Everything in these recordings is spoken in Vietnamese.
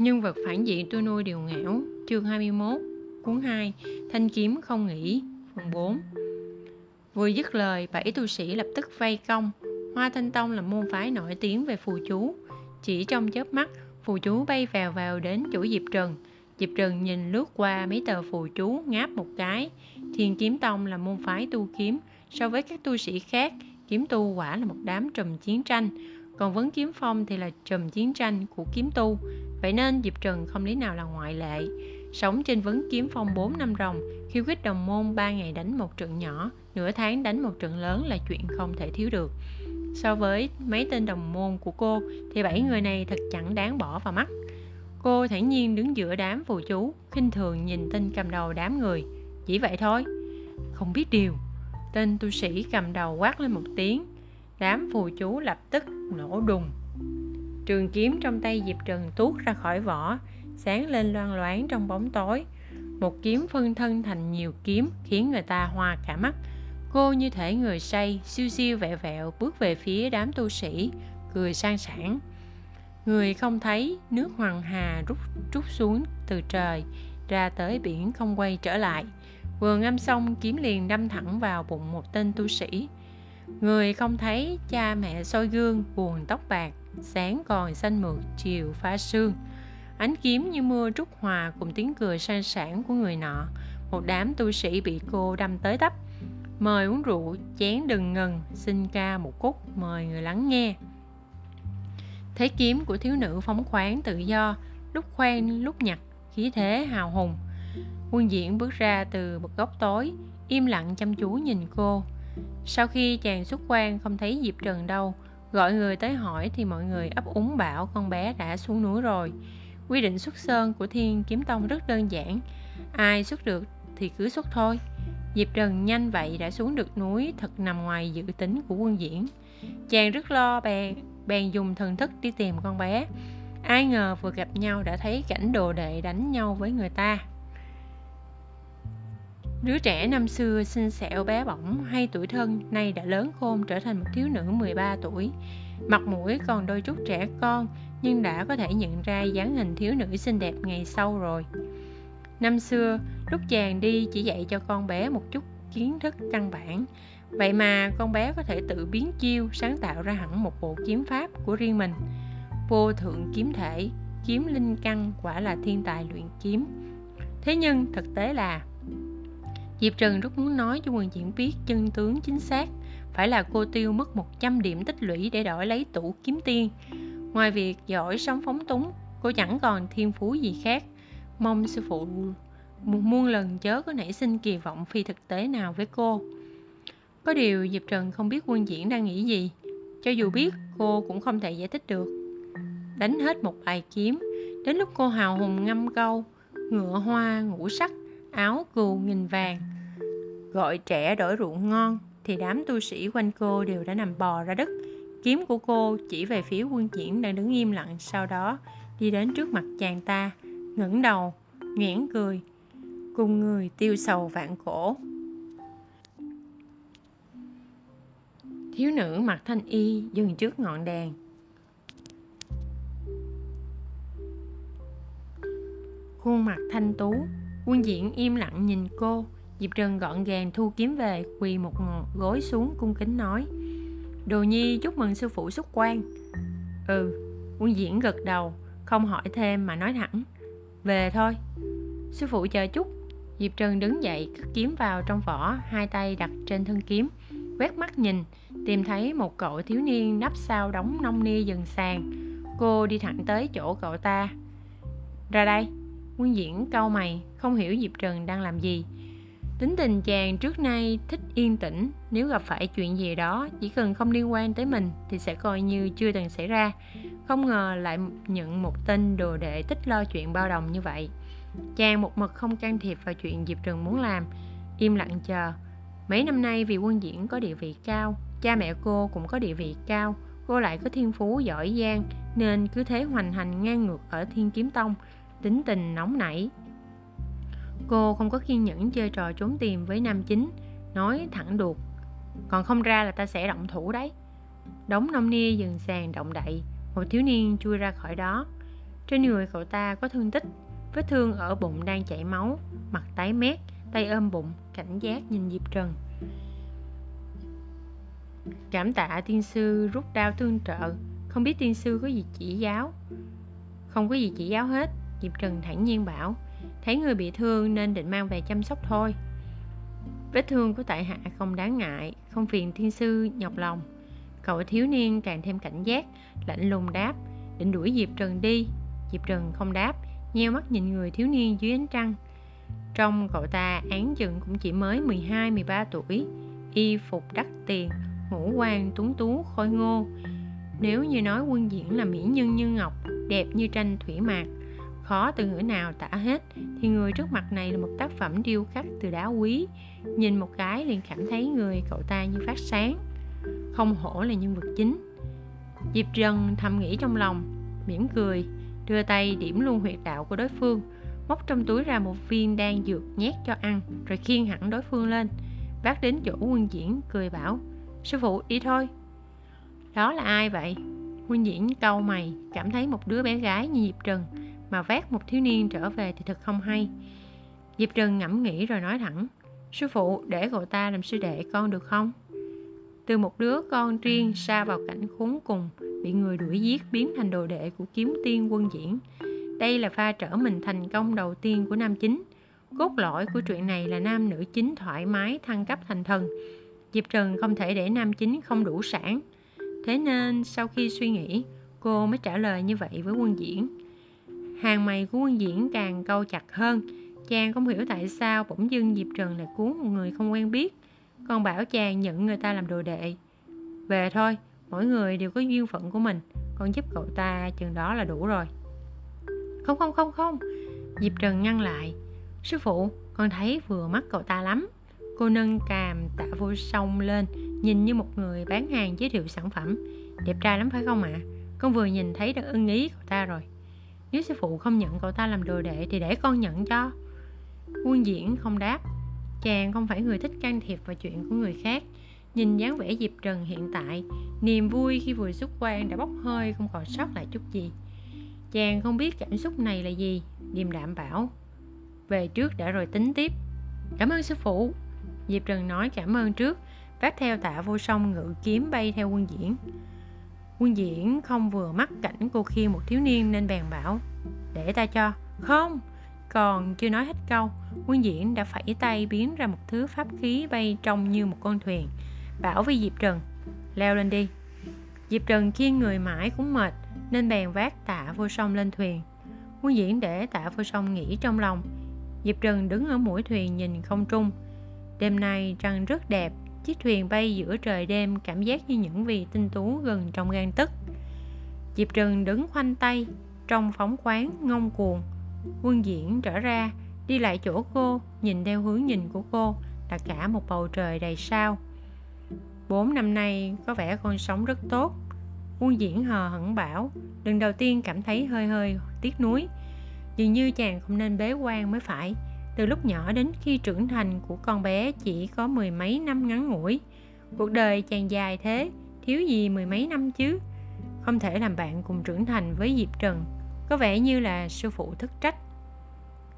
Nhân vật phản diện tôi nuôi điều ngảo Chương 21 Cuốn 2 Thanh kiếm không nghỉ Phần 4 Vừa dứt lời, bảy tu sĩ lập tức vây công. Hoa Thanh Tông là môn phái nổi tiếng về phù chú. Chỉ trong chớp mắt, phù chú bay vào vào đến chỗ Diệp Trần. Diệp Trần nhìn lướt qua mấy tờ phù chú ngáp một cái. Thiên Kiếm Tông là môn phái tu kiếm. So với các tu sĩ khác, kiếm tu quả là một đám trùm chiến tranh. Còn vấn kiếm phong thì là trùm chiến tranh của kiếm tu. Vậy nên Diệp Trần không lý nào là ngoại lệ. Sống trên vấn kiếm phong 4 năm rồng khiêu khích đồng môn 3 ngày đánh một trận nhỏ, nửa tháng đánh một trận lớn là chuyện không thể thiếu được. So với mấy tên đồng môn của cô thì bảy người này thật chẳng đáng bỏ vào mắt. Cô thản nhiên đứng giữa đám phù chú, khinh thường nhìn tên cầm đầu đám người. Chỉ vậy thôi. Không biết điều. Tên tu sĩ cầm đầu quát lên một tiếng. Đám phù chú lập tức nổ đùng Trường kiếm trong tay Diệp Trần tuốt ra khỏi vỏ, sáng lên loang loáng trong bóng tối. Một kiếm phân thân thành nhiều kiếm khiến người ta hoa cả mắt. Cô như thể người say, siêu siêu vẹo vẹo bước về phía đám tu sĩ, cười sang sảng. Người không thấy, nước hoàng hà rút trút xuống từ trời, ra tới biển không quay trở lại. Vừa ngâm xong, kiếm liền đâm thẳng vào bụng một tên tu sĩ. Người không thấy, cha mẹ soi gương, buồn tóc bạc, sáng còn xanh mượt, chiều phá sương. Ánh kiếm như mưa trút hòa cùng tiếng cười sang sảng của người nọ. Một đám tu sĩ bị cô đâm tới tấp. Mời uống rượu, chén đừng ngừng, xin ca một cúc mời người lắng nghe. Thế kiếm của thiếu nữ phóng khoáng tự do, lúc khoan, lúc nhặt, khí thế hào hùng. Quân diễn bước ra từ một góc tối, im lặng chăm chú nhìn cô. Sau khi chàng xuất quan không thấy diệp trần đâu Gọi người tới hỏi thì mọi người ấp úng bảo con bé đã xuống núi rồi. Quy định xuất sơn của Thiên Kiếm Tông rất đơn giản. Ai xuất được thì cứ xuất thôi. Diệp Trần nhanh vậy đã xuống được núi thật nằm ngoài dự tính của quân diễn. Chàng rất lo bèn, bèn dùng thần thức đi tìm con bé. Ai ngờ vừa gặp nhau đã thấy cảnh đồ đệ đánh nhau với người ta. Đứa trẻ năm xưa xinh xẻo bé bỏng hay tuổi thân nay đã lớn khôn trở thành một thiếu nữ 13 tuổi. Mặt mũi còn đôi chút trẻ con nhưng đã có thể nhận ra dáng hình thiếu nữ xinh đẹp ngày sau rồi. Năm xưa, lúc chàng đi chỉ dạy cho con bé một chút kiến thức căn bản. Vậy mà con bé có thể tự biến chiêu sáng tạo ra hẳn một bộ kiếm pháp của riêng mình. Vô thượng kiếm thể, kiếm linh căn quả là thiên tài luyện kiếm. Thế nhưng thực tế là Diệp Trần rất muốn nói cho quần diễn biết chân tướng chính xác. Phải là cô tiêu mất 100 điểm tích lũy để đổi lấy tủ kiếm tiên. Ngoài việc giỏi sống phóng túng, Cô chẳng còn thiên phú gì khác. Mong sư phụ muôn lần chớ có nảy sinh kỳ vọng phi thực tế nào với cô. Có điều Diệp Trần không biết quân diễn đang nghĩ gì. Cho dù biết, cô cũng không thể giải thích được. Đánh hết một bài kiếm, Đến lúc cô hào hùng ngâm câu, Ngựa hoa ngũ sắc áo cừu nghìn vàng. Gọi trẻ đổi rượu ngon thì đám tu sĩ quanh cô đều đã nằm bò ra đất. Kiếm của cô chỉ về phía quân diễn đang đứng im lặng sau đó đi đến trước mặt chàng ta, ngẩng đầu nhoẻn cười, cùng người tiêu sầu vạn cổ. Thiếu nữ mặc thanh y dừng trước ngọn đèn. Khuôn mặt thanh tú Quân diễn im lặng nhìn cô. Diệp Trần gọn gàng thu kiếm về, Quỳ một gối xuống cung kính nói, Đồ nhi, chúc mừng sư phụ xuất quan. Ừ. Quân diễn gật đầu, Không hỏi thêm mà nói thẳng, Về thôi. Sư phụ chờ chút. Diệp Trần đứng dậy, cất kiếm vào trong vỏ, Hai tay đặt trên thân kiếm, Quét mắt nhìn, Tìm thấy một cậu thiếu niên nắp sau đóng nông nia dần sàn Cô đi thẳng tới chỗ cậu ta. Ra đây. Quân diễn cau mày, không hiểu Diệp Trần đang làm gì. Tính tình chàng trước nay thích yên tĩnh, nếu gặp phải chuyện gì đó, chỉ cần không liên quan tới mình thì sẽ coi như chưa từng xảy ra. Không ngờ lại nhận một tên đồ đệ thích lo chuyện bao đồng như vậy. Chàng một mực không can thiệp vào chuyện Diệp Trần muốn làm, im lặng chờ. Mấy năm nay vì quân diễn có địa vị cao, cha mẹ cô cũng có địa vị cao, cô lại có thiên phú giỏi giang nên cứ thế hoành hành ngang ngược ở Thiên Kiếm Tông, tính tình nóng nảy. Cô không có kiên nhẫn chơi trò trốn tìm với nam chính, nói thẳng đuột. Còn không ra là ta sẽ động thủ đấy. Đống nông nia dừng sàn động đậy, một thiếu niên chui ra khỏi đó. Trên người cậu ta có thương tích, vết thương ở bụng đang chảy máu, mặt tái mét, tay ôm bụng, cảnh giác nhìn Diệp Trần. Cảm tạ tiên sư rút đao tương trợ, không biết tiên sư có gì chỉ giáo. Không có gì chỉ giáo hết, Diệp Trần thản nhiên bảo, thấy người bị thương nên định mang về chăm sóc thôi. Vết thương của tại hạ không đáng ngại, không phiền thiên sư nhọc lòng. Cậu thiếu niên càng thêm cảnh giác, lạnh lùng đáp, định đuổi Diệp Trần đi. Diệp Trần không đáp, nheo mắt nhìn người thiếu niên dưới ánh trăng. Trong cậu ta án chừng cũng chỉ mới 12-13 tuổi, y phục đắt tiền, ngũ quan tuấn tú khôi ngô. Nếu như nói quân diễn là mỹ nhân như ngọc, đẹp như tranh thủy mạc, khó từ ngữ nào tả hết, thì người trước mặt này là một tác phẩm điêu khắc từ đá quý. Nhìn một cái liền cảm thấy người cậu ta như phát sáng, không hổ là nhân vật chính. Diệp Trần thầm nghĩ trong lòng, mỉm cười, đưa tay điểm luôn huyệt đạo của đối phương, móc trong túi ra một viên đan dược nhét cho ăn, rồi khiêng hẳn đối phương lên, vác đến chỗ quân diễn, cười bảo, sư phụ đi thôi. Đó là ai vậy? Quân diễn câu mày, cảm thấy một đứa bé gái như Diệp Trần mà vác một thiếu niên trở về thì thật không hay. Diệp Trừng ngẫm nghĩ rồi nói thẳng, sư phụ để cậu ta làm sư đệ con được không? Từ một đứa con riêng xa vào cảnh khốn cùng, bị người đuổi giết biến thành đồ đệ của kiếm tiên quân diễn. Đây là pha trở mình thành công đầu tiên của nam chính. Cốt lõi của chuyện này là nam nữ chính thoải mái thăng cấp thành thần. Diệp Trần không thể để nam chính không đủ sản. Thế nên sau khi suy nghĩ, cô mới trả lời như vậy với quân diễn. Hàng mày của quân diễn càng câu chặt hơn. Chàng không hiểu tại sao bỗng dưng Diệp Trần lại cuốn một người không quen biết. Còn bảo chàng nhận người ta làm đồ đệ. Về thôi, mỗi người đều có duyên phận của mình. Con giúp cậu ta chừng đó là đủ rồi. Không không không không Diệp Trần ngăn lại Sư phụ con thấy vừa mắt cậu ta lắm Cô nâng càm tạ vô sông lên Nhìn như một người bán hàng giới thiệu sản phẩm Đẹp trai lắm phải không ạ à? Con vừa nhìn thấy đã ưng ý cậu ta rồi nếu sư phụ không nhận cậu ta làm đồ đệ Thì để con nhận cho. Quân diễn không đáp. Chàng không phải người thích can thiệp vào chuyện của người khác. Nhìn dáng vẻ Diệp Trần hiện tại, Niềm vui khi vừa xuất quan đã bốc hơi Không còn sót lại chút gì. Chàng không biết cảm xúc này là gì, Điềm đạm bảo. Về trước đã rồi tính tiếp. Cảm ơn sư phụ. Diệp Trần nói cảm ơn trước. Vác theo tạ vô song ngự kiếm bay theo quân diễn. Quân diễn không vừa mắt cảnh cô khiêng một thiếu niên nên bèn bảo Để ta cho Không Còn chưa nói hết câu Quân diễn đã phẩy tay biến ra một thứ pháp khí bay trông như một con thuyền Bảo với Diệp Trần Leo lên đi Diệp Trần khiêng người mãi cũng mệt nên bèn vác tạ vô sông lên thuyền. Quân diễn để tạ vô sông nghỉ trong lòng. Diệp Trần đứng ở mũi thuyền nhìn không trung. Đêm nay trăng rất đẹp, chiếc thuyền bay giữa trời đêm cảm giác như những vì tinh tú gần trong gan tức. Diệp Trừng đứng khoanh tay, trong phóng khoáng ngông cuồng. Quân diễn trở ra, đi lại chỗ cô, nhìn theo hướng nhìn của cô là cả một bầu trời đầy sao. Bốn năm nay có vẻ con sống rất tốt, Quân diễn hờ hững bảo Lần đầu tiên cảm thấy hơi hơi tiếc nuối Dường như chàng không nên bế quan mới phải từ lúc nhỏ đến khi trưởng thành của con bé chỉ có mười mấy năm ngắn ngủi Cuộc đời chàng dài thế Thiếu gì mười mấy năm chứ Không thể làm bạn cùng trưởng thành với Diệp Trần Có vẻ như là sư phụ thất trách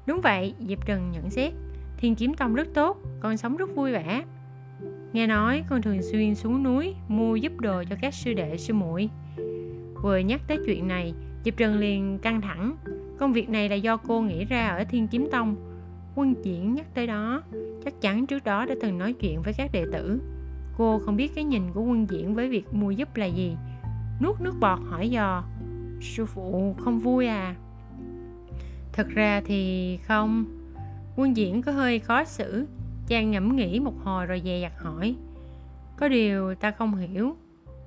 Đúng vậy, Diệp Trần nhận xét Thiên kiếm tông rất tốt, con sống rất vui vẻ Nghe nói con thường xuyên xuống núi mua giúp đồ cho các sư đệ sư muội. Vừa nhắc tới chuyện này, Diệp Trần liền căng thẳng. Công việc này là do cô nghĩ ra ở Thiên Kiếm Tông. Quân diễn nhắc tới đó, chắc chắn trước đó đã từng nói chuyện với các đệ tử. Cô không biết cái nhìn của quân diễn với việc mua giúp là gì. Nuốt nước bọt hỏi dò, sư phụ không vui à? Thật ra thì không. Quân diễn có hơi khó xử Chàng ngẫm nghĩ một hồi rồi dè dặt hỏi Có điều ta không hiểu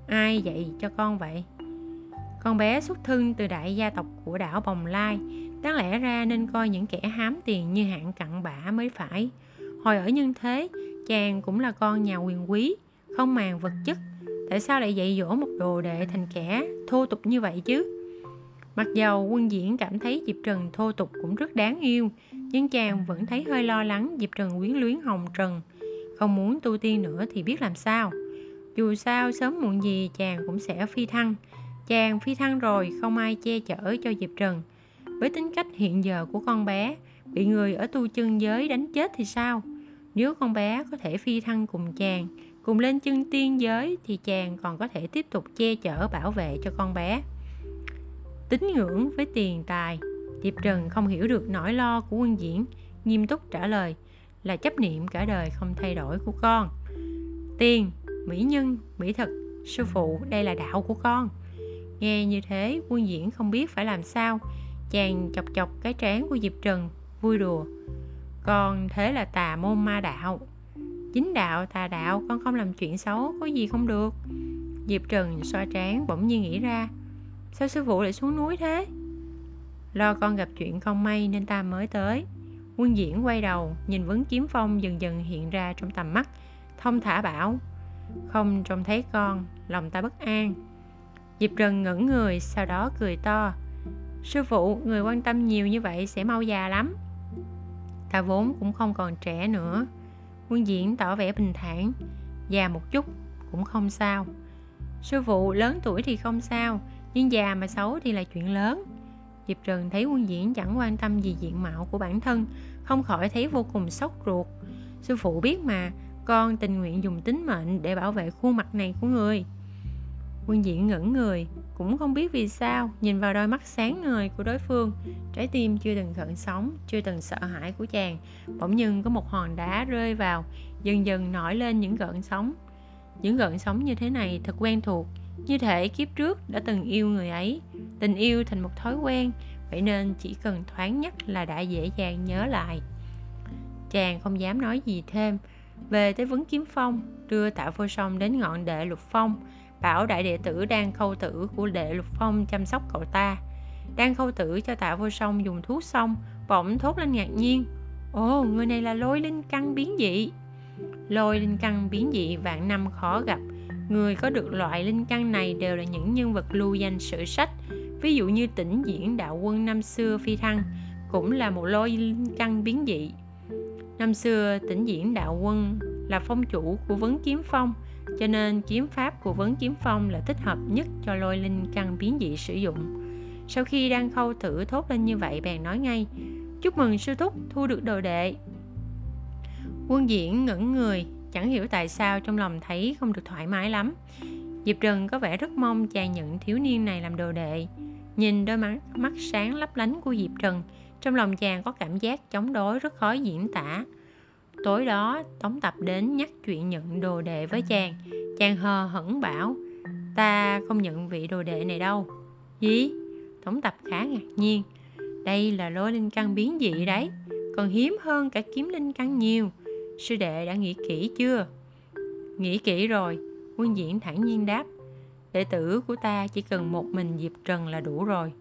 Ai dạy cho con vậy Con bé xuất thân từ đại gia tộc của đảo Bồng Lai Đáng lẽ ra nên coi những kẻ hám tiền như hạng cặn bã mới phải. Hồi ở nhân thế, Chàng cũng là con nhà quyền quý, Không màng vật chất. Tại sao lại dạy dỗ một đồ đệ thành kẻ thô tục như vậy chứ? Mặc dầu quân diễn cảm thấy Diệp Trần thô tục cũng rất đáng yêu, nhưng chàng vẫn thấy hơi lo lắng Diệp Trần quyến luyến Hồng Trần. Không muốn tu tiên nữa thì biết làm sao? Dù sao sớm muộn gì chàng cũng sẽ phi thăng. Chàng phi thăng rồi, không ai che chở cho Diệp Trần với tính cách hiện giờ của con bé, bị người ở tu chân giới đánh chết thì sao? Nếu con bé có thể phi thăng cùng chàng, cùng lên chân tiên giới thì chàng còn có thể tiếp tục che chở, bảo vệ cho con bé. Tín ngưỡng với tiền tài, diệp trần không hiểu được nỗi lo của quân diễn, nghiêm túc trả lời là chấp niệm cả đời không thay đổi của con. Tiền, mỹ nhân, mỹ thực, sư phụ, đây là đạo của con. Nghe như thế, quân diễn không biết phải làm sao chàng chọc chọc cái trán của diệp trần, vui đùa. Con thế là tà môn ma đạo. Chính đạo, tà đạo, con không làm chuyện xấu, có gì không được. Diệp trần xoa trán bỗng nhiên nghĩ ra, sao sư phụ lại xuống núi thế? Lo con gặp chuyện không may nên ta mới tới. Quân diễn quay đầu, nhìn vấn kiếm phong dần dần hiện ra trong tầm mắt, thông thả bảo, không trông thấy con, lòng ta bất an. Diệp trần ngẩn người, sau đó cười to sư phụ, người quan tâm nhiều như vậy sẽ mau già lắm. Ta vốn cũng không còn trẻ nữa. Quân diễn tỏ vẻ bình thản, già một chút cũng không sao. Sư phụ, lớn tuổi thì không sao, nhưng già mà xấu thì là chuyện lớn. Diệp trần thấy quân diễn chẳng quan tâm gì diện mạo của bản thân, không khỏi thấy vô cùng sốc ruột. Sư phụ biết mà, con tình nguyện dùng tính mệnh để bảo vệ khuôn mặt này của người. Quân diễn ngẩn người cũng không biết vì sao, nhìn vào đôi mắt sáng ngời của đối phương, trái tim chưa từng gợn sóng, chưa từng sợ hãi của chàng, bỗng nhiên có một hòn đá rơi vào, dần dần nổi lên những gợn sóng. Những gợn sóng như thế này thật quen thuộc, như thể kiếp trước đã từng yêu người ấy. Tình yêu thành một thói quen, vậy nên chỉ cần thoáng nhắc là đã dễ dàng nhớ lại. Chàng không dám nói gì thêm, về tới vấn kiếm phong, đưa tạ vô song đến ngọn đệ lục phong bảo đại đệ tử đang khâu tử của đệ lục phong chăm sóc cậu ta. Đang khâu tử cho tạ vô song dùng thuốc xong, bỗng thốt lên ngạc nhiên. Ồ, người này là lôi linh căn biến dị. Lôi linh căn biến dị vạn năm khó gặp. Người có được loại linh căn này đều là những nhân vật lưu danh sử sách, ví dụ như tỉnh diễn đạo quân năm xưa phi thăng, cũng là một lôi linh căn biến dị. Năm xưa tỉnh diễn đạo quân là phong chủ của vấn kiếm phong cho nên kiếm pháp của vấn kiếm phong là thích hợp nhất cho lôi linh căn biến dị sử dụng. Sau khi đang khâu thử thốt lên như vậy, bèn nói ngay, chúc mừng sư thúc, thu được đồ đệ. Quân diễn ngẩn người, chẳng hiểu tại sao trong lòng thấy không được thoải mái lắm. Diệp trần có vẻ rất mong chàng nhận thiếu niên này làm đồ đệ. Nhìn đôi mắt mắt sáng lấp lánh của diệp trần, trong lòng chàng có cảm giác chống đối rất khó diễn tả tối đó, tống tập đến nhắc chuyện nhận đồ đệ với chàng. Chàng hờ hững bảo, ta không nhận vị đồ đệ này đâu. Gì? Tống tập khá ngạc nhiên. Đây là lôi linh căn biến dị đấy, còn hiếm hơn cả kiếm linh căn nhiều. Sư đệ đã nghĩ kỹ chưa? Nghĩ kỹ rồi, quân diễn thản nhiên đáp. Đệ tử của ta chỉ cần một mình diệp trần là đủ rồi.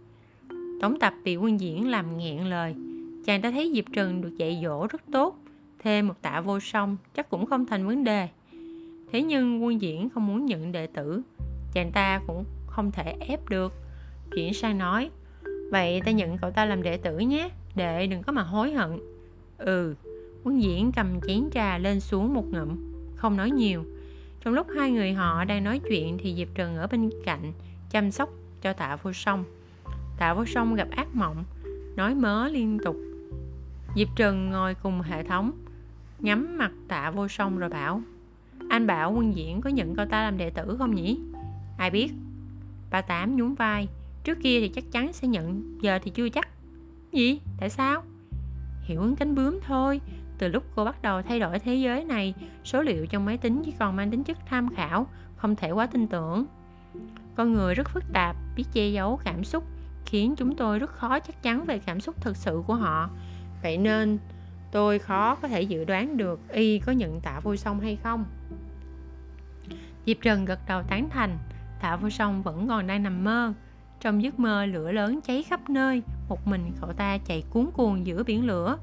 Tống tập bị quân diễn làm nghẹn lời. Chàng ta thấy diệp trần được dạy dỗ rất tốt thêm một tạ vô song, chắc cũng không thành vấn đề. Thế nhưng quân diễn không muốn nhận đệ tử, chàng ta cũng không thể ép được. Chuyển sang nói, vậy ta nhận cậu ta làm đệ tử nhé, đệ đừng có mà hối hận. Ừ quân diễn cầm chén trà lên xuống một ngụm, không nói nhiều. Trong lúc hai người họ đang nói chuyện thì diệp trần ở bên cạnh chăm sóc cho tạ vô song. Tạ vô song gặp ác mộng, nói mớ liên tục. Diệp trần ngồi cùng hệ thống ngắm mặt tạ vô song rồi bảo, anh bảo quân diễn có nhận cậu ta làm đệ tử không nhỉ? Ai biết. Bà tám nhún vai, trước kia thì chắc chắn sẽ nhận, giờ thì chưa chắc. Gì? Tại sao? Hiệu ứng cánh bướm thôi. Từ lúc cô bắt đầu thay đổi thế giới này, số liệu trong máy tính chỉ còn mang tính chất tham khảo, không thể quá tin tưởng. Con người rất phức tạp, biết che giấu cảm xúc, khiến chúng tôi rất khó chắc chắn về cảm xúc thực sự của họ. Vậy nên tôi khó có thể dự đoán được y có nhận tạ vô song hay không. Diệp trần gật đầu tán thành, tạ vô song vẫn còn đang nằm mơ. Trong giấc mơ, lửa lớn cháy khắp nơi, một mình cậu ta chạy cuốn cuồng giữa biển lửa.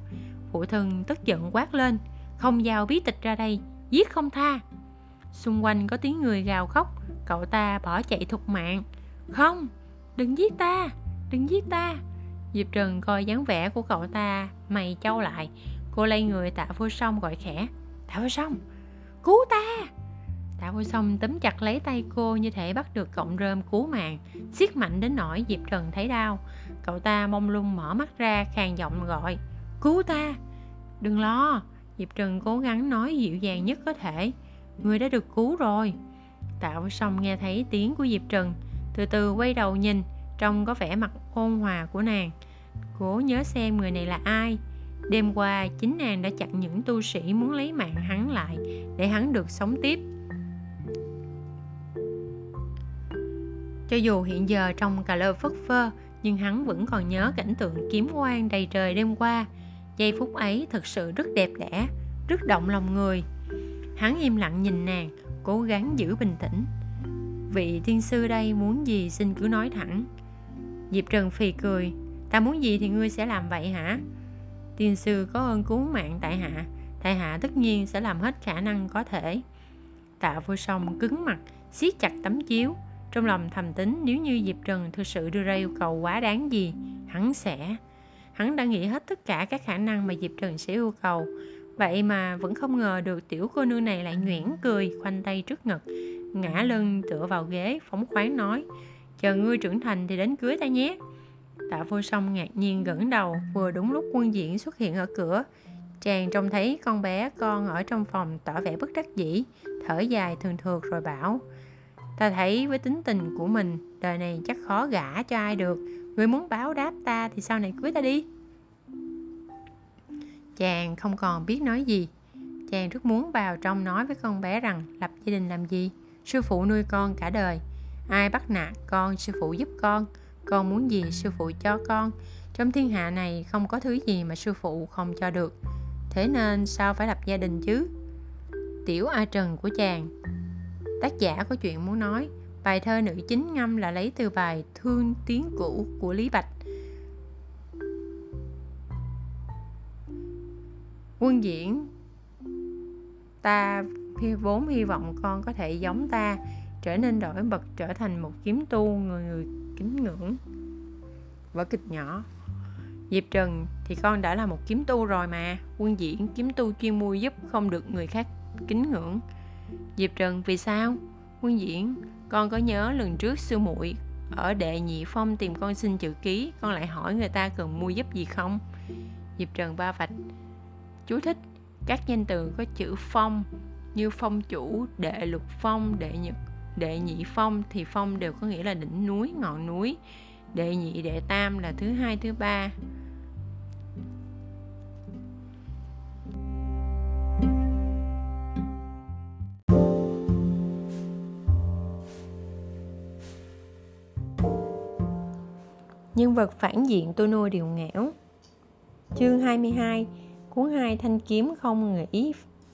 Phụ thân tức giận quát lên, không giao bí tịch ra đây, giết không tha. Xung quanh có tiếng người gào khóc, cậu ta bỏ chạy thục mạng. Không, đừng giết ta, đừng giết ta. Diệp trần coi dáng vẻ của cậu ta mày trâu lại cô lay người tạ vô song gọi khẽ. Tạ vô song, cứu ta! Tạ vô song tấm chặt lấy tay cô như thể bắt được cọng rơm cứu mạng, siết mạnh đến nỗi diệp trần thấy đau. Cậu ta mông lung mở mắt ra, khàn giọng gọi, cứu ta! Đừng lo, diệp trần cố gắng nói dịu dàng nhất có thể. Người đã được cứu rồi. Tạ vô song nghe thấy tiếng của diệp trần từ từ quay đầu nhìn, trông có vẻ mặt ôn hòa của nàng. Cố nhớ xem người này là ai đêm qua, chính nàng đã chặn những tu sĩ muốn lấy mạng hắn lại để hắn được sống tiếp. Cho dù hiện giờ trong cà lơ phất phơ, nhưng hắn vẫn còn nhớ cảnh tượng kiếm quan đầy trời đêm qua. Giây phút ấy thật sự rất đẹp đẽ, rất động lòng người. Hắn im lặng nhìn nàng, cố gắng giữ bình tĩnh. Vị thiên sư đây muốn gì xin cứ nói thẳng. Diệp trần phì cười, ta muốn gì thì ngươi sẽ làm vậy hả? Tiên sư có ơn cứu mạng tại hạ tại hạ tất nhiên sẽ làm hết khả năng có thể. Tạ vô song cứng mặt, siết chặt tấm chiếu. Trong lòng thầm tính nếu như diệp trần thực sự đưa ra yêu cầu quá đáng gì, hắn sẽ, hắn đã nghĩ hết tất cả các khả năng mà diệp trần sẽ yêu cầu. Vậy mà vẫn không ngờ được tiểu cô nương này lại nhuyễn cười, khoanh tay trước ngực ngã lưng tựa vào ghế, phóng khoáng nói, chờ ngươi trưởng thành thì đến cưới ta nhé tạ vô song ngạc nhiên gẫn đầu, vừa đúng lúc quân diễn xuất hiện ở cửa. Chàng trông thấy con bé con ở trong phòng tỏ vẻ bất đắc dĩ, thở dài thường thượt rồi bảo, ta thấy với tính tình của mình, đời này chắc khó gả cho ai được. Người muốn báo đáp ta thì sau này cưới ta đi. Chàng không còn biết nói gì. Chàng rất muốn vào trong nói với con bé rằng, lập gia đình làm gì? Sư phụ nuôi con cả đời. Ai bắt nạt con, sư phụ giúp con con muốn gì sư phụ cho con? Trong thiên hạ này không có thứ gì mà sư phụ không cho được. Thế nên sao phải lập gia đình chứ? Tiểu a trần của chàng. Tác giả có chuyện muốn nói. Bài thơ nữ chính ngâm là lấy từ bài thương tiếng cũ của lý bạch. Quân diễn, ta vốn hy vọng con có thể giống ta, trở nên đổi bậc trở thành một kiếm tu, người người kính ngưỡng vở kịch nhỏ. Diệp Trần thì con đã là một kiếm tu rồi mà, Quân diễn, kiếm tu chuyên mua giúp không được người khác kính ngưỡng. Diệp Trần vì sao? Quân diễn, con có nhớ lần trước sư muội ở đệ nhị phong tìm con xin chữ ký, con lại hỏi người ta cần mua giúp gì không? Diệp Trần ba vạch, chú thích, các danh từ có chữ phong như phong chủ, đệ lục phong, đệ nhật đệ nhị phong thì phong đều có nghĩa là đỉnh núi, ngọn núi. Đệ nhị, đệ tam là thứ hai, thứ ba. Nhân vật phản diện tôi nuôi điều nghẽo Chương 22 Cuốn 2 Thanh kiếm không nghĩ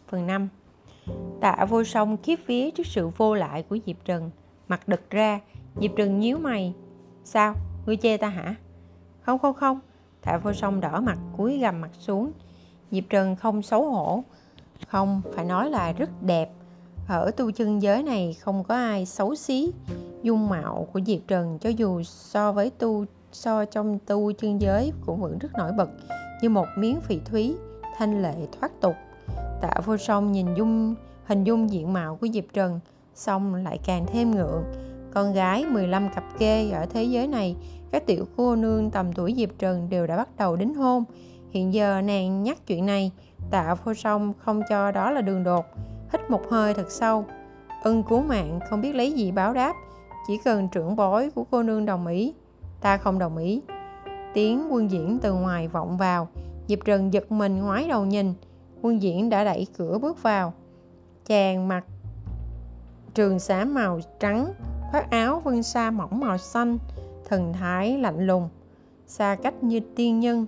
Phần 5 Tạ vô song khiếp vía trước sự vô lại của Diệp Trần. Mặt đực ra Diệp Trần nhíu mày. Sao? Ngươi chê ta hả? Không không không. Tạ vô song đỏ mặt cúi gầm mặt xuống. Diệp Trần không xấu hổ. Không, phải nói là rất đẹp. Ở tu chân giới này không có ai xấu xí. Dung mạo của Diệp Trần cho dù so với tu so trong tu chân giới cũng vẫn rất nổi bật như một miếng phỉ thúy thanh lệ thoát tục tạ vô song nhìn dung, hình dung diện mạo của diệp trần, xong lại càng thêm ngượng. Con gái 15 cặp kê ở thế giới này, các tiểu cô nương tầm tuổi diệp trần đều đã bắt đầu đính hôn. Hiện giờ nàng nhắc chuyện này, tạ vô song không cho đó là đường đột, hít một hơi thật sâu. Ân cứu mạng không biết lấy gì báo đáp, chỉ cần trưởng bối của cô nương đồng ý. Ta không đồng ý. Tiếng quân diễn từ ngoài vọng vào, diệp trần giật mình ngoái đầu nhìn quân diễn đã đẩy cửa bước vào. Chàng mặc trường xám màu trắng, khoác áo vân sa mỏng màu xanh, thần thái lạnh lùng, xa cách như tiên nhân.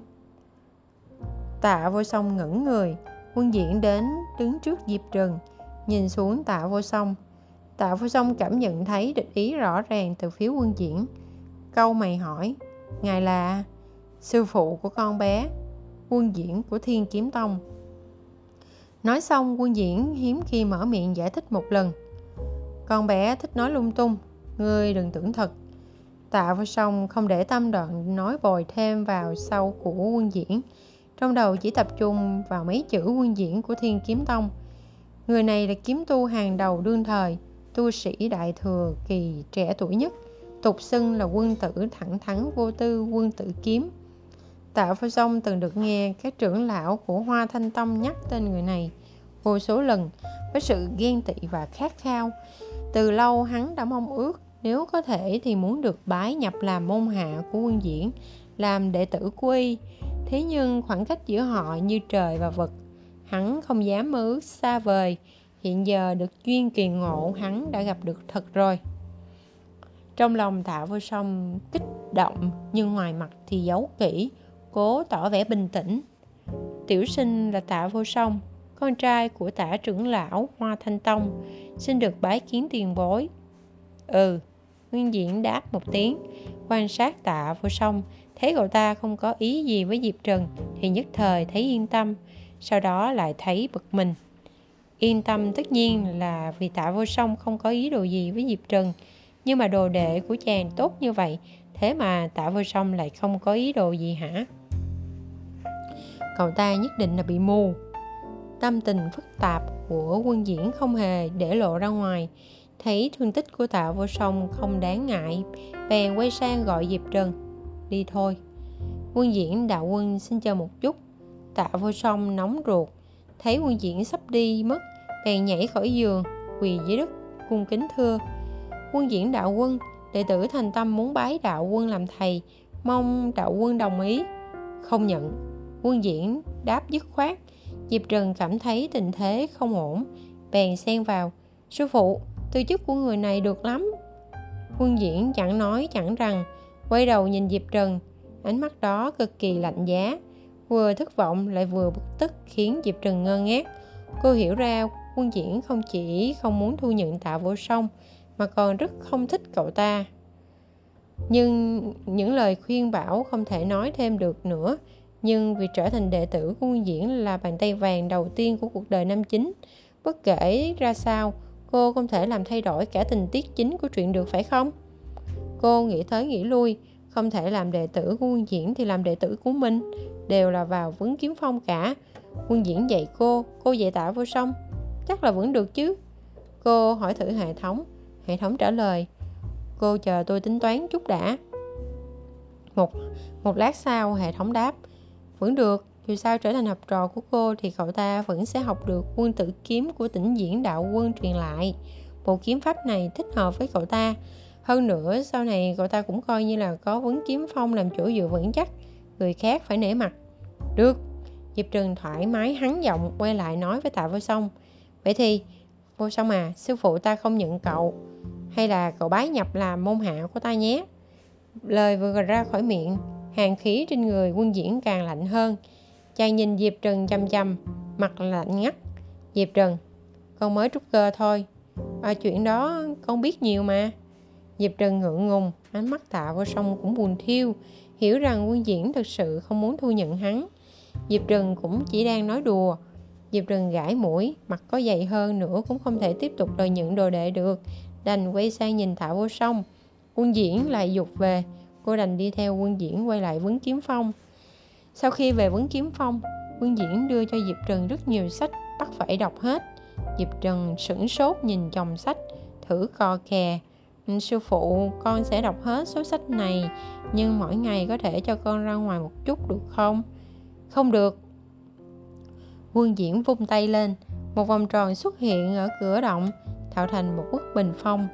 Tạ vô song ngẩng người, quân diễn đến đứng trước diệp trần nhìn xuống tạ vô song. Tạ vô song cảm nhận thấy địch ý rõ ràng từ phía quân diễn. Câu mày hỏi, ngài là sư phụ của con bé, quân diễn của thiên kiếm tông? Nói xong, quân diễn hiếm khi mở miệng giải thích một lần. Con bé thích nói lung tung, ngươi đừng tưởng thật. Tạ vô song không để tâm đoạn nói bồi thêm vào sau của quân diễn. Trong đầu chỉ tập trung vào mấy chữ quân diễn của thiên kiếm tông. Người này là kiếm tu hàng đầu đương thời, tu sĩ đại thừa kỳ trẻ tuổi nhất, tục xưng là quân tử thẳng thắn vô tư, quân tử kiếm tạ Phu Sông từng được nghe các trưởng lão của hoa thanh tông nhắc tên người này vô số lần với sự ghen tị và khát khao. Từ lâu hắn đã mong ước nếu có thể thì muốn được bái nhập làm môn hạ của quân diễn, làm đệ tử của y. Thế nhưng khoảng cách giữa họ như trời và vật hắn không dám mơ ước xa vời. Hiện giờ được duyên kỳ ngộ, hắn đã gặp được thật rồi. Trong lòng tạ vô song kích động nhưng ngoài mặt thì giấu kỹ cố tỏ vẻ bình tĩnh. Tiểu sinh là tạ vô song, con trai của tả trưởng lão hoa thanh tông, xin được bái kiến tiền bối. Ừ nguyên diễn đáp một tiếng, quan sát tạ vô song, thấy cậu ta không có ý gì với diệp trần thì nhất thời thấy yên tâm, sau đó lại thấy bực mình. Yên tâm tất nhiên là vì tạ vô song không có ý đồ gì với diệp trần, nhưng mà đồ đệ của chàng tốt như vậy, thế mà tạ vô song lại không có ý đồ gì hả? Cậu ta nhất định là bị mù. Tâm tình phức tạp của quân diễn không hề để lộ ra ngoài. Thấy thương tích của tạ vô song không đáng ngại bèn quay sang gọi diệp trần, đi thôi. Quân diễn đạo quân xin chờ một chút. Tạ vô song nóng ruột, thấy quân diễn sắp đi mất, bèn nhảy khỏi giường, quỳ dưới đất, cung kính thưa. Quân diễn đạo quân, đệ tử thành tâm muốn bái đạo quân làm thầy, mong đạo quân đồng ý. Không nhận quân diễn đáp dứt khoát. Diệp trần cảm thấy tình thế không ổn. Bèn xen vào, sư phụ, tư chức của người này được lắm. Quân diễn chẳng nói chẳng rằng, quay đầu nhìn diệp trần, ánh mắt đó cực kỳ lạnh giá. Vừa thất vọng lại vừa bực tức khiến diệp trần ngơ ngác. Cô hiểu ra quân diễn không chỉ không muốn thu nhận tạ vô song, mà còn rất không thích cậu ta. Nhưng những lời khuyên bảo không thể nói thêm được nữa nhưng việc trở thành đệ tử của Nguyên Diễn là bàn tay vàng đầu tiên của cuộc đời nam chính. Bất kể ra sao, cô không thể làm thay đổi cả tình tiết chính của chuyện được phải không? Cô nghĩ tới nghĩ lui, không thể làm đệ tử của Nguyên Diễn thì làm đệ tử của mình, đều là vào vấn kiếm phong cả. Quân Diễn dạy cô, cô dạy tả vô song, chắc là vẫn được chứ. Cô hỏi thử hệ thống, hệ thống trả lời, cô chờ tôi tính toán chút đã. Một, một lát sau hệ thống đáp, vẫn được, dù sao trở thành học trò của cô thì cậu ta vẫn sẽ học được quân tử kiếm của tỉnh diễn đạo quân truyền lại. Bộ kiếm pháp này thích hợp với cậu ta. Hơn nữa, sau này cậu ta cũng coi như là có vấn kiếm phong làm chỗ dựa vững chắc. Người khác phải nể mặt. Được. Diệp Trừng thoải mái hắn giọng quay lại nói với Tạ Vô Song. Vậy thì, Vô Song à, sư phụ ta không nhận cậu. Hay là cậu bái nhập làm môn hạ của ta nhé. Lời vừa ra khỏi miệng, hàng khí trên người quân diễn càng lạnh hơn. Chàng nhìn diệp trần chăm chăm mặt lạnh ngắt. Diệp trần con mới trút cơ thôi. À, chuyện đó con biết nhiều mà. Diệp trần ngượng ngùng ánh mắt tạ vô sông cũng buồn thiêu hiểu rằng quân diễn thực sự không muốn thu nhận hắn. Diệp trần cũng chỉ đang nói đùa. Diệp trần gãi mũi mặt có dày hơn nữa cũng không thể tiếp tục đòi nhận đồ đệ được. Đành quay sang nhìn tạ vô sông quân diễn lại dục về cô đành đi theo quân diễn quay lại vấn kiếm phong. Sau khi về vấn kiếm phong, quân diễn đưa cho diệp trần rất nhiều sách bắt phải đọc hết. Diệp trần sửng sốt nhìn chồng sách, thử co kè. Ừ, sư phụ, con sẽ đọc hết số sách này, nhưng mỗi ngày có thể cho con ra ngoài một chút được không? Không được. Quân diễn vung tay lên, một vòng tròn xuất hiện ở cửa động, tạo thành một bức bình phong,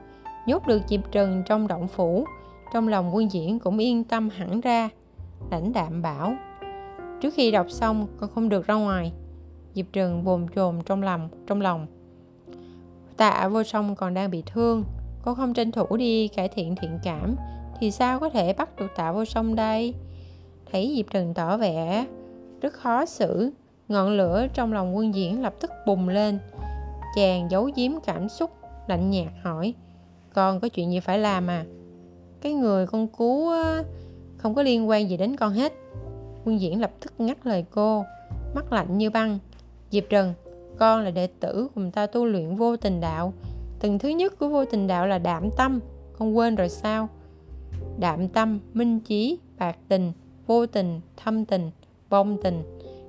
nhốt được diệp trần trong động phủ trong lòng quân diễn cũng yên tâm hẳn ra. Lãnh đạm bảo, trước khi đọc xong, con không được ra ngoài. Diệp trừng bồn chồn trong lòng trong lòng. Tạ vô song còn đang bị thương, con không tranh thủ đi cải thiện thiện cảm, thì sao có thể bắt được tạ vô song đây? Thấy diệp trừng tỏ vẻ rất khó xử, ngọn lửa trong lòng quân diễn lập tức bùng lên. Chàng giấu giếm cảm xúc, lạnh nhạt hỏi, con có chuyện gì phải làm à? Cái người con cứu không có liên quan gì đến con hết. Quân diễn lập tức ngắt lời cô, mắt lạnh như băng. Diệp trần, con là đệ tử cùng ta tu luyện vô tình đạo. Tầng thứ nhất của vô tình đạo là đạm tâm, con quên rồi sao? Đạm tâm, minh chí, bạc tình, vô tình, thâm tình, bông tình.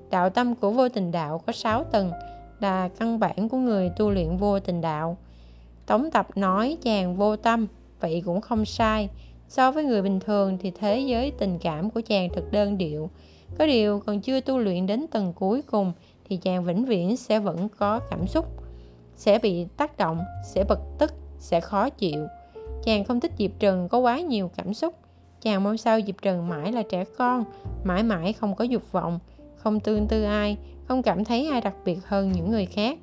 Đạo tâm của vô tình đạo có 6 tầng, là căn bản của người tu luyện vô tình đạo. Tống tập nói chàng vô tâm vậy cũng không sai. So với người bình thường thì thế giới tình cảm của chàng thật đơn điệu. Có điều còn chưa tu luyện đến tầng cuối cùng thì chàng vĩnh viễn sẽ vẫn có cảm xúc. Sẽ bị tác động, sẽ bực tức, sẽ khó chịu. Chàng không thích diệp trần có quá nhiều cảm xúc. Chàng mong sao diệp trần mãi là trẻ con, mãi mãi không có dục vọng, không tương tư ai, không cảm thấy ai đặc biệt hơn những người khác.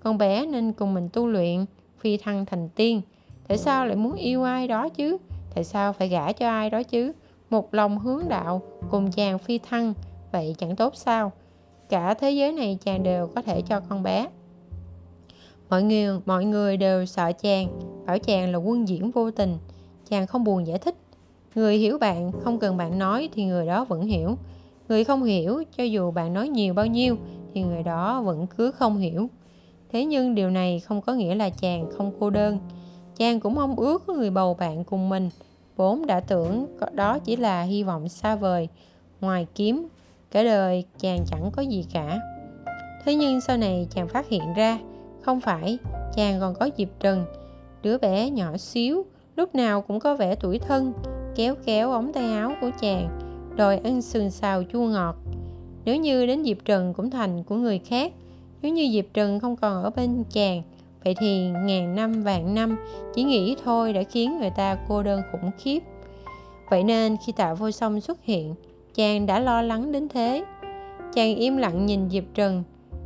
Con bé nên cùng mình tu luyện, phi thăng thành tiên tại sao lại muốn yêu ai đó chứ? Tại sao phải gả cho ai đó chứ? Một lòng hướng đạo, cùng chàng phi thăng, vậy chẳng tốt sao? Cả thế giới này chàng đều có thể cho con bé. Mọi người mọi người đều sợ chàng, bảo chàng là quân diễn vô tình. Chàng không buồn giải thích. Người hiểu bạn, không cần bạn nói thì người đó vẫn hiểu. Người không hiểu, cho dù bạn nói nhiều bao nhiêu, thì người đó vẫn cứ không hiểu. Thế nhưng điều này không có nghĩa là chàng không cô đơn chàng cũng mong ước có người bầu bạn cùng mình. Vốn đã tưởng đó chỉ là hy vọng xa vời, ngoài kiếm, cả đời chàng chẳng có gì cả. Thế nhưng sau này chàng phát hiện ra, không phải, chàng còn có dịp trần. Đứa bé nhỏ xíu, lúc nào cũng có vẻ tuổi thân, kéo kéo ống tay áo của chàng, đòi ăn sườn xào chua ngọt. Nếu như đến dịp trần cũng thành của người khác, nếu như dịp trần không còn ở bên chàng vậy thì ngàn năm vạn năm chỉ nghĩ thôi đã khiến người ta cô đơn khủng khiếp. Vậy nên khi tạ vô song xuất hiện, chàng đã lo lắng đến thế. Chàng im lặng nhìn diệp trần,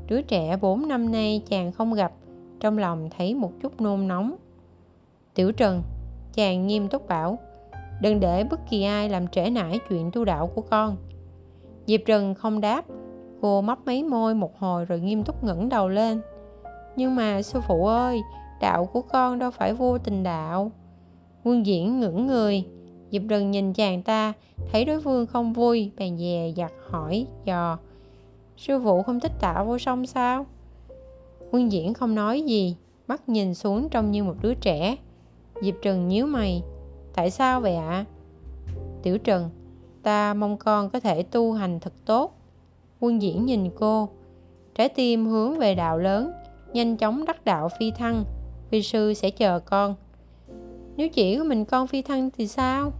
đứa trẻ bốn năm nay chàng không gặp, trong lòng thấy một chút nôn nóng. Tiểu trần, chàng nghiêm túc bảo, đừng để bất kỳ ai làm trễ nải chuyện tu đạo của con. Diệp trần không đáp, cô mấp mấy môi một hồi rồi nghiêm túc ngẩng đầu lên nhưng mà sư phụ ơi, đạo của con đâu phải vô tình đạo. Quân diễn ngưỡng người, diệp trần nhìn chàng ta, thấy đối phương không vui, bèn dè giặt hỏi dò. Sư phụ không thích tạo vô song sao? Quân diễn không nói gì, mắt nhìn xuống trông như một đứa trẻ. Diệp trần nhíu mày, tại sao vậy ạ? À? tiểu trần, ta mong con có thể tu hành thật tốt. Quân diễn nhìn cô, trái tim hướng về đạo lớn nhanh chóng đắc đạo phi thăng vi sư sẽ chờ con. Nếu chỉ có mình con phi thăng thì sao?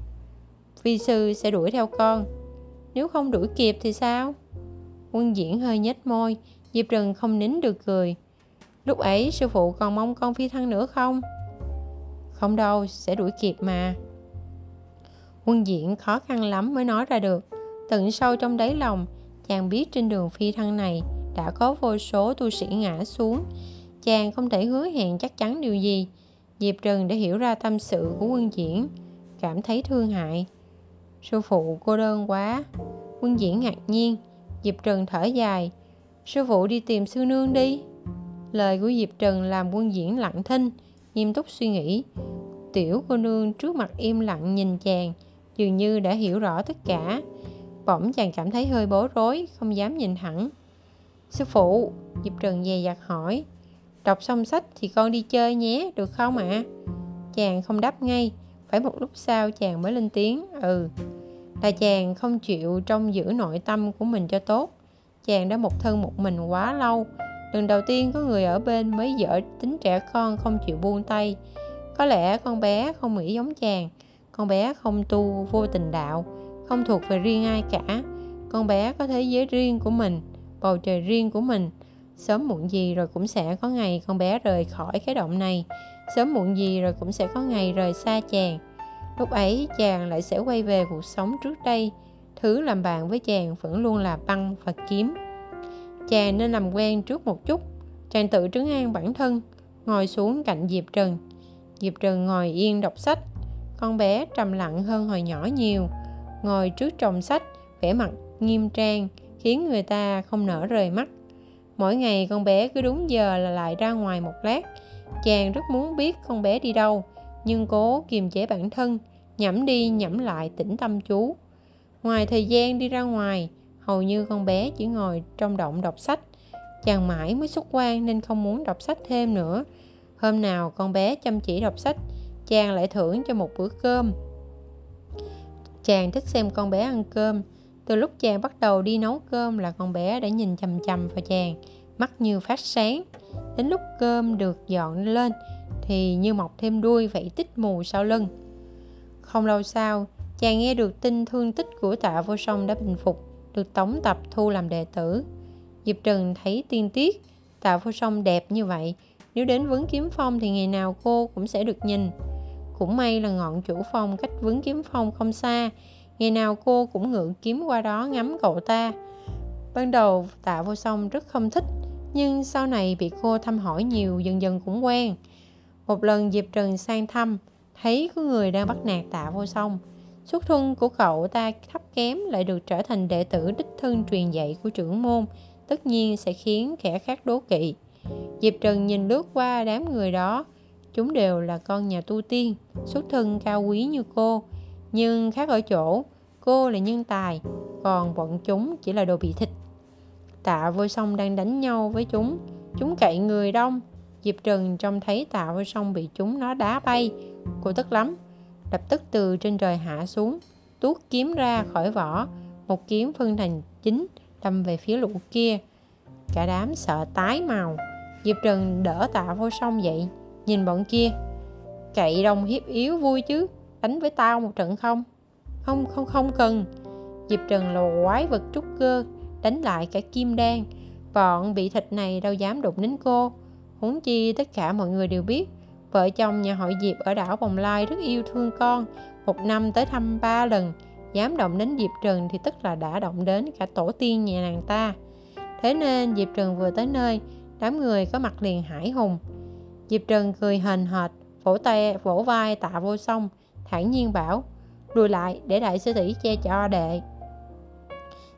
Vi sư sẽ đuổi theo con. Nếu không đuổi kịp thì sao? Quân diễn hơi nhếch môi, diệp trần không nín được cười. Lúc ấy sư phụ còn mong con phi thăng nữa không? Không đâu, sẽ đuổi kịp mà. Quân diễn khó khăn lắm mới nói ra được. Tận sâu trong đáy lòng, chàng biết trên đường phi thăng này đã có vô số tu sĩ ngã xuống. Chàng không thể hứa hẹn chắc chắn điều gì. Diệp trần đã hiểu ra tâm sự của quân diễn, cảm thấy thương hại. Sư phụ cô đơn quá. Quân diễn ngạc nhiên. Diệp trần thở dài. Sư phụ đi tìm sư nương đi. Lời của diệp trần làm quân diễn lặng thinh, nghiêm túc suy nghĩ. Tiểu cô nương trước mặt im lặng nhìn chàng, dường như đã hiểu rõ tất cả. Bỗng chàng cảm thấy hơi bối rối, không dám nhìn thẳng sư phụ, diệp trần dè dặt hỏi. Đọc xong sách thì con đi chơi nhé, được không ạ? À? chàng không đáp ngay. Phải một lúc sau chàng mới lên tiếng ừ. Là chàng không chịu trong giữ nội tâm của mình cho tốt. Chàng đã một thân một mình quá lâu. Lần đầu tiên có người ở bên mới dở tính trẻ con không chịu buông tay. Có lẽ con bé không nghĩ giống chàng. Con bé không tu vô tình đạo, không thuộc về riêng ai cả. Con bé có thế giới riêng của mình bầu trời riêng của mình. Sớm muộn gì rồi cũng sẽ có ngày con bé rời khỏi cái động này. Sớm muộn gì rồi cũng sẽ có ngày rời xa chàng. Lúc ấy chàng lại sẽ quay về cuộc sống trước đây. Thứ làm bạn với chàng vẫn luôn là băng và kiếm. Chàng nên làm quen trước một chút. Chàng tự trấn an bản thân, ngồi xuống cạnh diệp trần. Diệp trần ngồi yên đọc sách. Con bé trầm lặng hơn hồi nhỏ nhiều, ngồi trước chồng sách, vẻ mặt nghiêm trang khiến người ta không nở rời mắt. Mỗi ngày con bé cứ đúng giờ là lại ra ngoài một lát. Chàng rất muốn biết con bé đi đâu, nhưng cố kiềm chế bản thân, nhẩm đi nhẩm lại tĩnh tâm chú. Ngoài thời gian đi ra ngoài, hầu như con bé chỉ ngồi trong động đọc sách. Chàng mãi mới xuất quan nên không muốn đọc sách thêm nữa. Hôm nào con bé chăm chỉ đọc sách, chàng lại thưởng cho một bữa cơm. Chàng thích xem con bé ăn cơm từ lúc chàng bắt đầu đi nấu cơm là con bé đã nhìn chầm chầm vào chàng mắt như phát sáng đến lúc cơm được dọn lên thì như mọc thêm đuôi vậy tích mù sau lưng Không lâu sau, chàng nghe được tin thương tích của tạ vô song đã bình phục, được tống tập thu làm đệ tử. Diệp Trần thấy tiên tiết, tạ vô song đẹp như vậy, nếu đến vấn kiếm phong thì ngày nào cô cũng sẽ được nhìn. Cũng may là ngọn chủ phong cách vấn kiếm phong không xa, ngày nào cô cũng ngự kiếm qua đó ngắm cậu ta. Ban đầu tạ vô song rất không thích, nhưng sau này bị cô thăm hỏi nhiều dần dần cũng quen. Một lần Diệp Trần sang thăm, thấy có người đang bắt nạt tạ vô song. Xuất thân của cậu ta thấp kém lại được trở thành đệ tử đích thân truyền dạy của trưởng môn, tất nhiên sẽ khiến kẻ khác đố kỵ. Diệp Trần nhìn lướt qua đám người đó, chúng đều là con nhà tu tiên, xuất thân cao quý như cô. Nhưng khác ở chỗ, cô là nhân tài, còn bọn chúng chỉ là đồ bị thịt. Tạ vô song đang đánh nhau với chúng, chúng cậy người đông. Diệp Trần trông thấy tạ vô song bị chúng nó đá bay, cô tức lắm, lập tức từ trên trời hạ xuống, tuốt kiếm ra khỏi vỏ, một kiếm phân thành chính đâm về phía lũ kia. Cả đám sợ tái màu. Diệp Trần đỡ tạ vô song dậy, nhìn bọn kia. Cậy đông hiếp yếu vui chứ, đánh với tao một trận không? Không, không, không cần. Diệp Trần là quái vật trúc cơ, đánh lại cả kim đan. Bọn bị thịt này đâu dám đụng đến cô. Huống chi tất cả mọi người đều biết, vợ chồng nhà họ Diệp ở đảo Bồng Lai rất yêu thương con, một năm tới thăm ba lần. Dám động đến Diệp Trần thì tức là đã động đến cả tổ tiên nhà nàng ta. Thế nên Diệp Trần vừa tới nơi, đám người có mặt liền hải hùng. Diệp Trần cười hền hệt, vỗ tay vỗ vai tạ vô song, thản nhiên bảo, lùi lại để đại sư tỷ che cho đệ.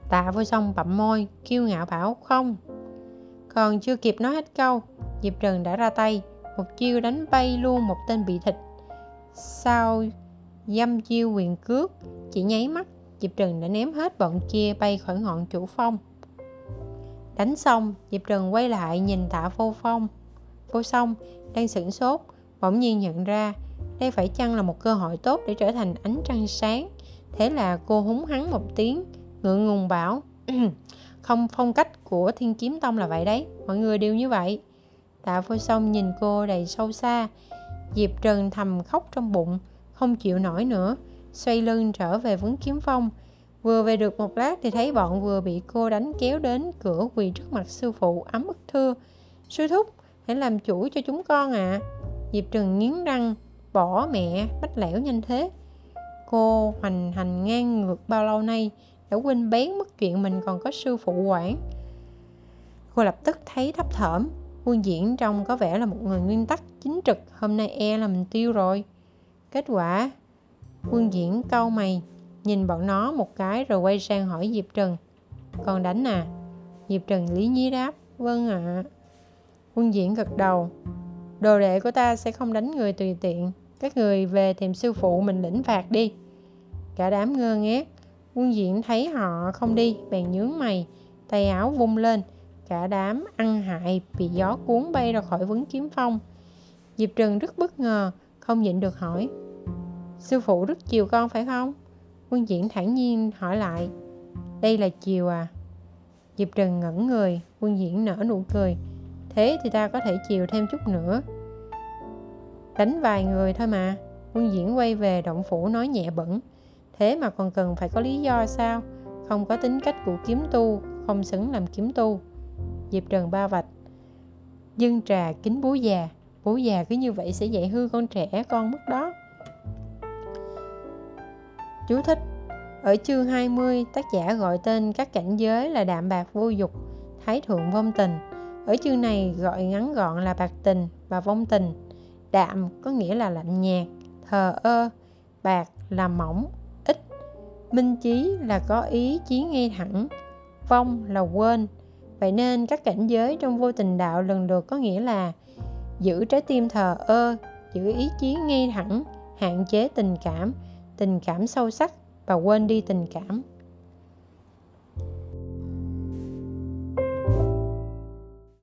Tạ vô song bậm môi, kiêu ngạo bảo không. Còn chưa kịp nói hết câu, Diệp Trần đã ra tay, một chiêu đánh bay luôn một tên bị thịt. Sau dâm chiêu quyền cước, chỉ nháy mắt, Diệp Trần đã ném hết bọn kia bay khỏi ngọn chủ phong. Đánh xong, Diệp Trần quay lại nhìn tạ vô phong. Vô song đang sửng sốt, bỗng nhiên nhận ra đây phải chăng là một cơ hội tốt để trở thành ánh trăng sáng. Thế là cô húng hắn một tiếng, ngượng ngùng bảo, không phong cách của thiên kiếm tông là vậy đấy, mọi người đều như vậy. Tạ vô song nhìn cô đầy sâu xa, Diệp Trần thầm khóc trong bụng, không chịu nổi nữa, xoay lưng trở về vấn kiếm phong. Vừa về được một lát thì thấy bọn vừa bị cô đánh kéo đến cửa quỳ trước mặt sư phụ ấm ức thưa. Sư thúc, hãy làm chủ cho chúng con ạ. À. Diệp Trần nghiến răng, bỏ mẹ, bách lẻo nhanh thế. Cô hoành hành ngang ngược bao lâu nay, đã quên bén mất chuyện mình còn có sư phụ quản. Cô lập tức thấy thấp thởm, quân diễn trông có vẻ là một người nguyên tắc chính trực, hôm nay e là mình tiêu rồi. Kết quả, quân diễn câu mày, nhìn bọn nó một cái rồi quay sang hỏi Diệp Trần. Còn đánh à? Diệp Trần lý nhí đáp, vâng ạ. À. Quân diễn gật đầu, đồ đệ của ta sẽ không đánh người tùy tiện. Các người về tìm sư phụ mình lĩnh phạt đi. Cả đám ngơ ngác, quân diễn thấy họ không đi, bèn nhướng mày, tay áo vung lên. Cả đám ăn hại bị gió cuốn bay ra khỏi vấn kiếm phong. Diệp Trần rất bất ngờ, không nhịn được hỏi. Sư phụ rất chiều con phải không? Quân diễn thản nhiên hỏi lại. Đây là chiều à? Diệp Trần ngẩn người, quân diễn nở nụ cười. Thế thì ta có thể chiều thêm chút nữa. Đánh vài người thôi mà. Quân diễn quay về động phủ nói nhẹ bẩn. Thế mà còn cần phải có lý do sao? Không có tính cách của kiếm tu, không xứng làm kiếm tu. Diệp Trần ba vạch. Dân trà kính bố già. Bố già cứ như vậy sẽ dạy hư con trẻ con mất đó. Chú thích Ở chương 20, tác giả gọi tên các cảnh giới là đạm bạc vô dục, thái thượng vong tình. Ở chương này gọi ngắn gọn là bạc tình và vong tình. Đạm có nghĩa là lạnh nhạt, thờ ơ, bạc là mỏng, ít. Minh chí là có ý chí ngay thẳng, vong là quên. Vậy nên các cảnh giới trong vô tình đạo lần lượt có nghĩa là giữ trái tim thờ ơ, giữ ý chí ngay thẳng, hạn chế tình cảm, tình cảm sâu sắc và quên đi tình cảm